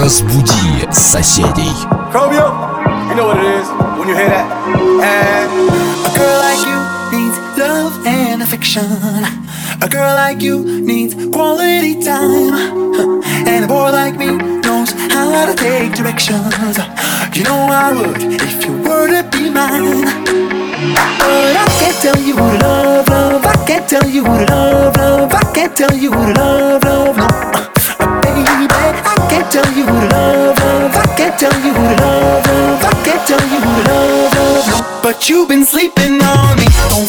Разбуди соседей. Chromeo, you know what it is when you hear that. And A girl like you needs love and affection. A girl like you needs quality time. Huh. And a boy like me knows how to take directions. You know I would if you were to be mine. But I can't tell you what to love, love. I can't tell you what to love, love. I can't tell you what to love, love. No, uh, baby, I can't tell you what to love, love. I can't tell you what to love, love. I can't tell you what to love, love. But you've been sleeping on me. Don't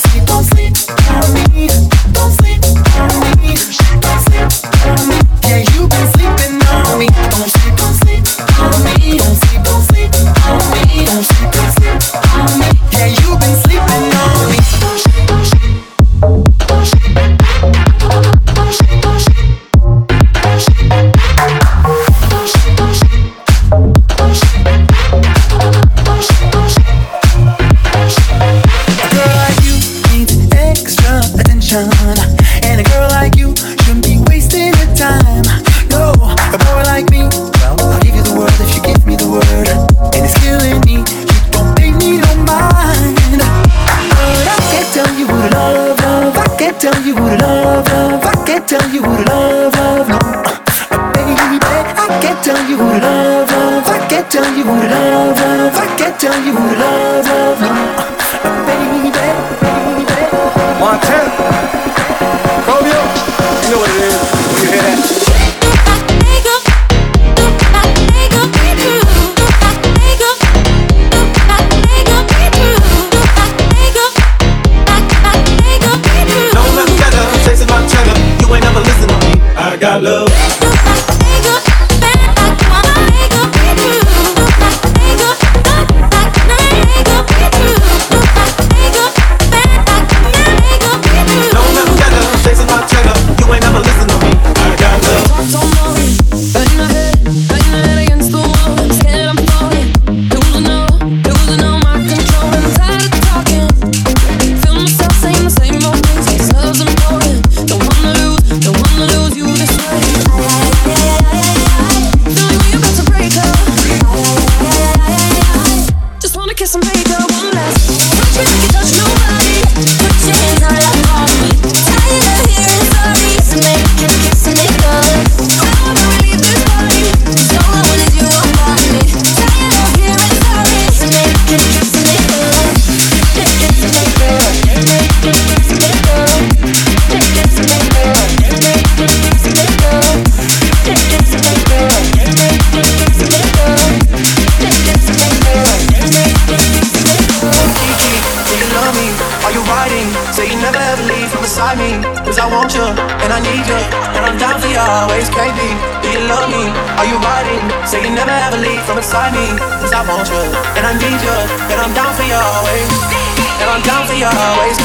can't tell you what love, love. I can't tell you what love, love. I can't tell you what love, love. No, baby, baby. Montana, Chromeo, Say you never ever leave from beside me. Cause I want you, and I need you, and I'm down for you always. And I'm down for you always.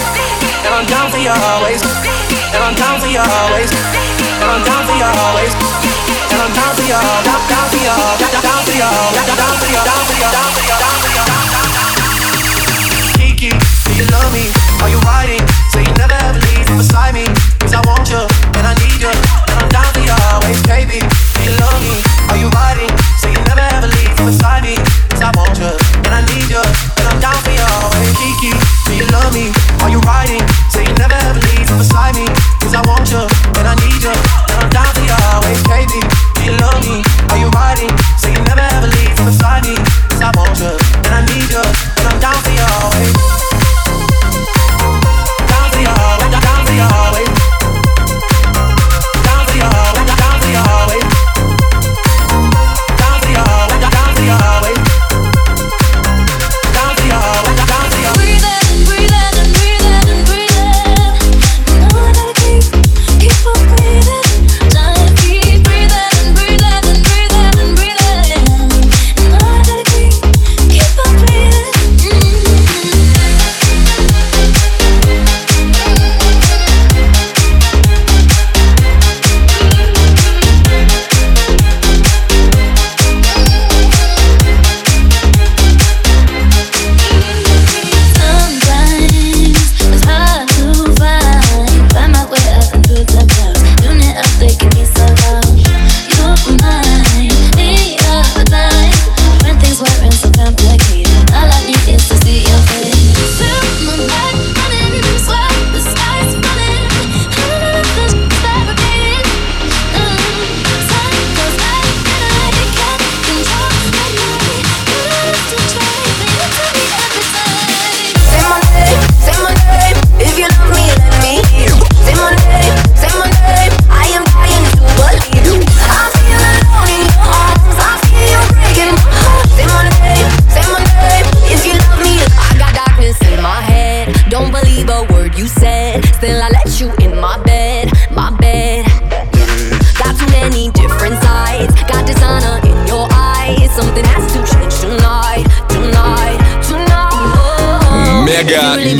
And I'm down for you always. And I'm down for you always. And I'm down for you always. And I'm down for you, down, down for you, down, down for you, down, down for you, down for you, down for you, down for you, down, down, down. Kiki, do you love me? Are you riding?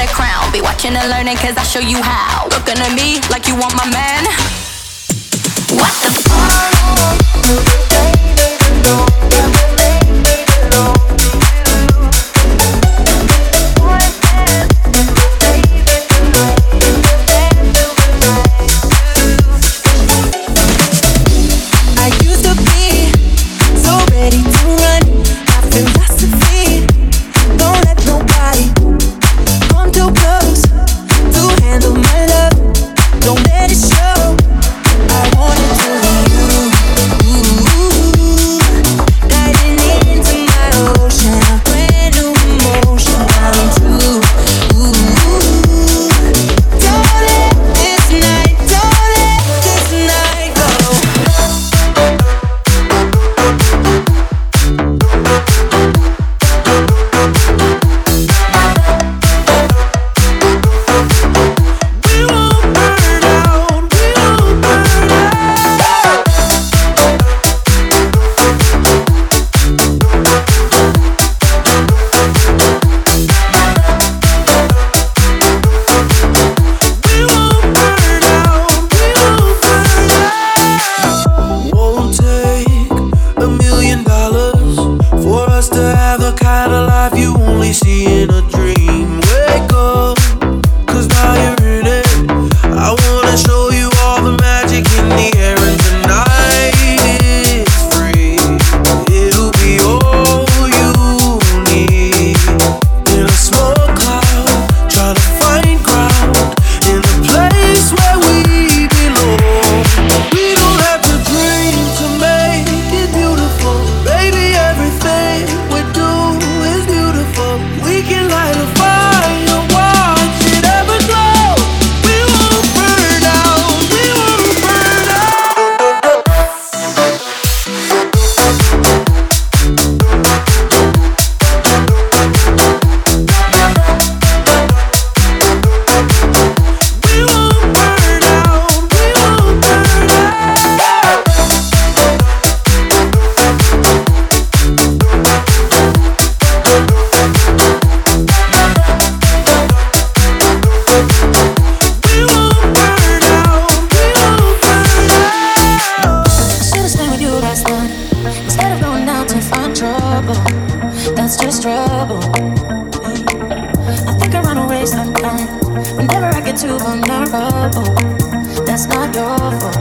got a crown. Be watching and learning cause I show you how. Looking at me like you want my man. What the fuck? trouble. That's just trouble. I think I run away sometimes. Whenever I get too vulnerable, that's not your fault.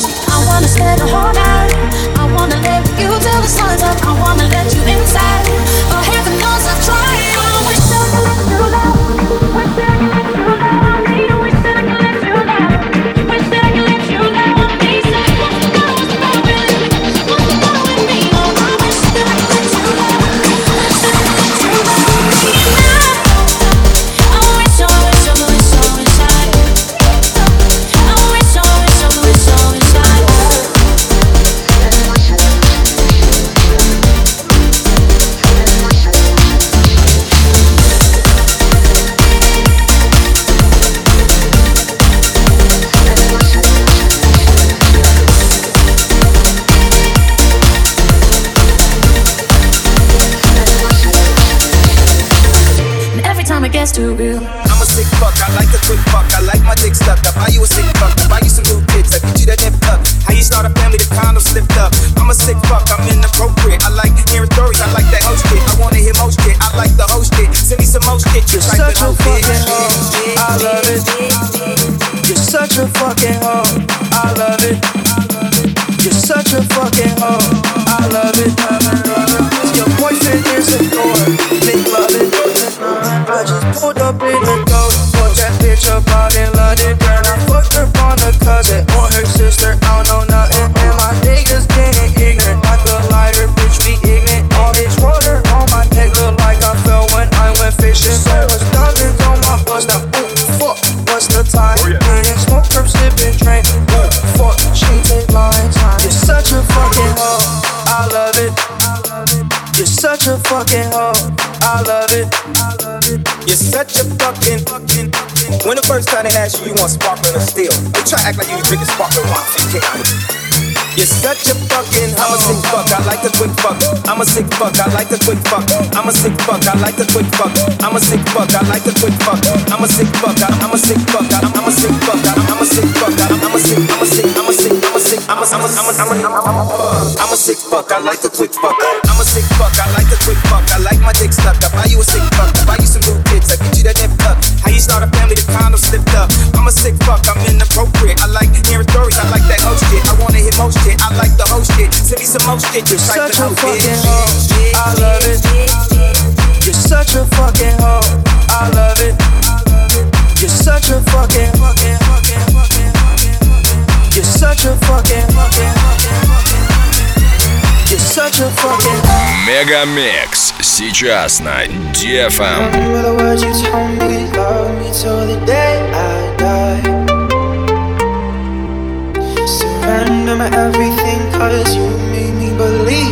See, I wanna spend the whole night. I wanna live with you till the sun's up. I wanna let you inside. Fucking such a fucking hoe, I love it. You're such a fucking. When the first time they asked you, you want sparkling or still? They try to act like you drinking sparkling wine. You can't. You're such a fucking. I'm a sick fuck. I like the quick fuck. I'm a sick fuck. I like the quick fuck. I'm a sick fuck. I like the quick fuck. I'm a sick fuck. I like the quick fuck. I'm a sick fuck. I'm a sick fuck. I'm a sick fuck. I'm a sick fuck. I'm a sick. I'm a sick. I'm a sick. I'm a sick. I'm a. I'm a. I'm a. I'm a. I'm a. I'm a sick fuck. I like the quick fuck. I'm a sick fuck. I like the quick fuck. I like my dick stuck. I buy you a sick fuck. I buy you some new kids. I get you that nip tuck. How you start a family? The condom slipped up. I'm a sick fuck. I'm inappropriate. I like hearing stories. I like that host shit. I wanna hear most shit. I like the host shit. Send me some most shit. Just like Such the a host fucking shit. hoe, the day I die. Surrender my everything, cause you made me believe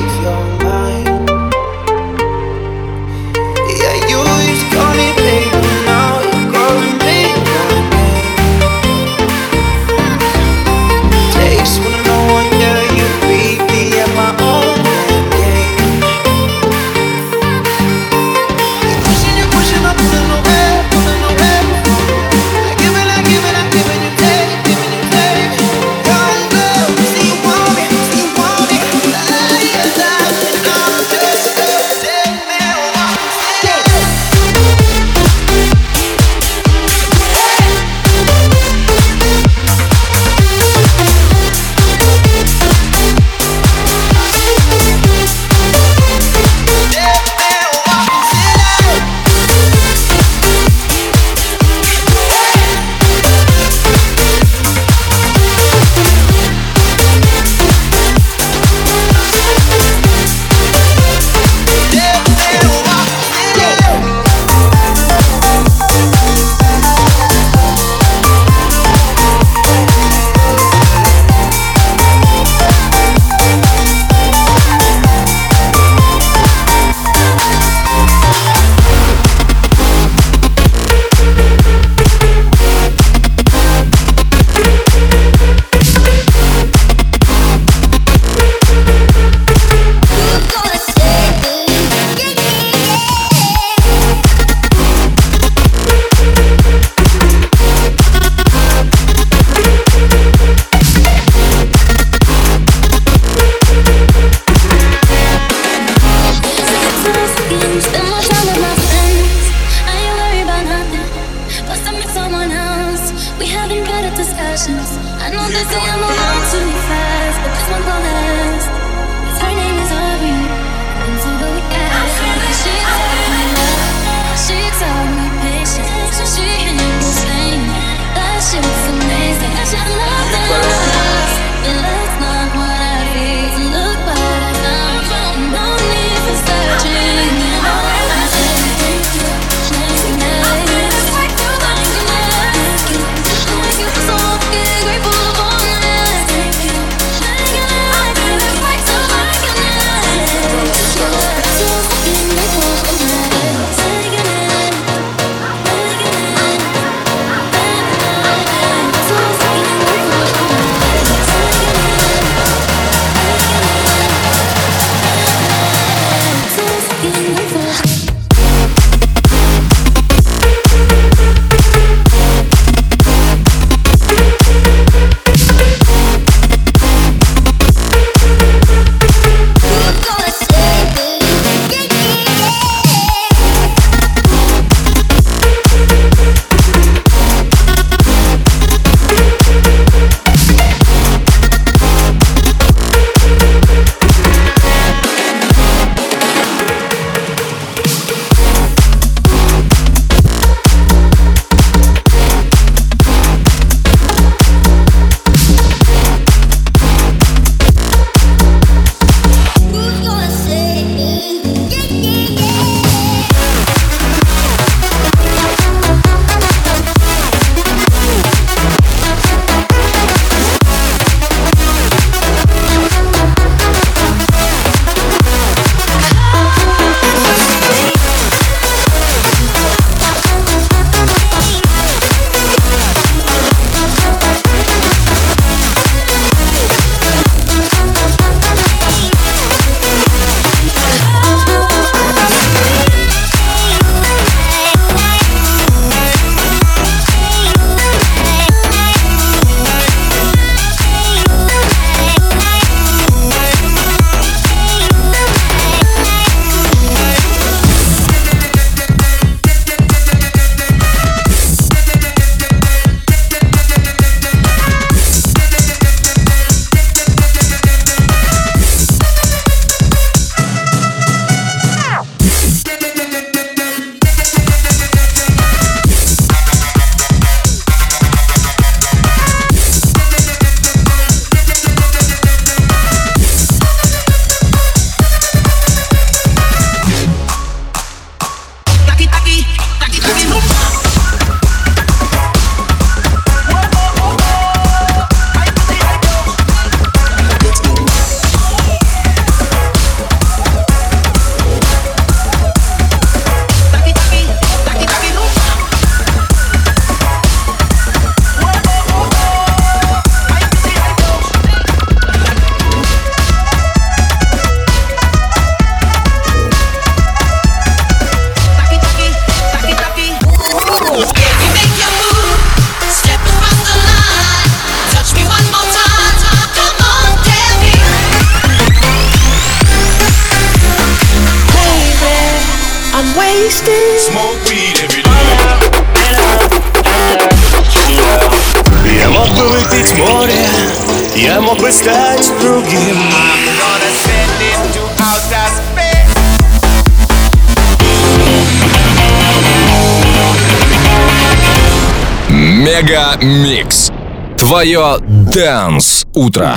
стать другим Мега Микс. Твое дэнс утро.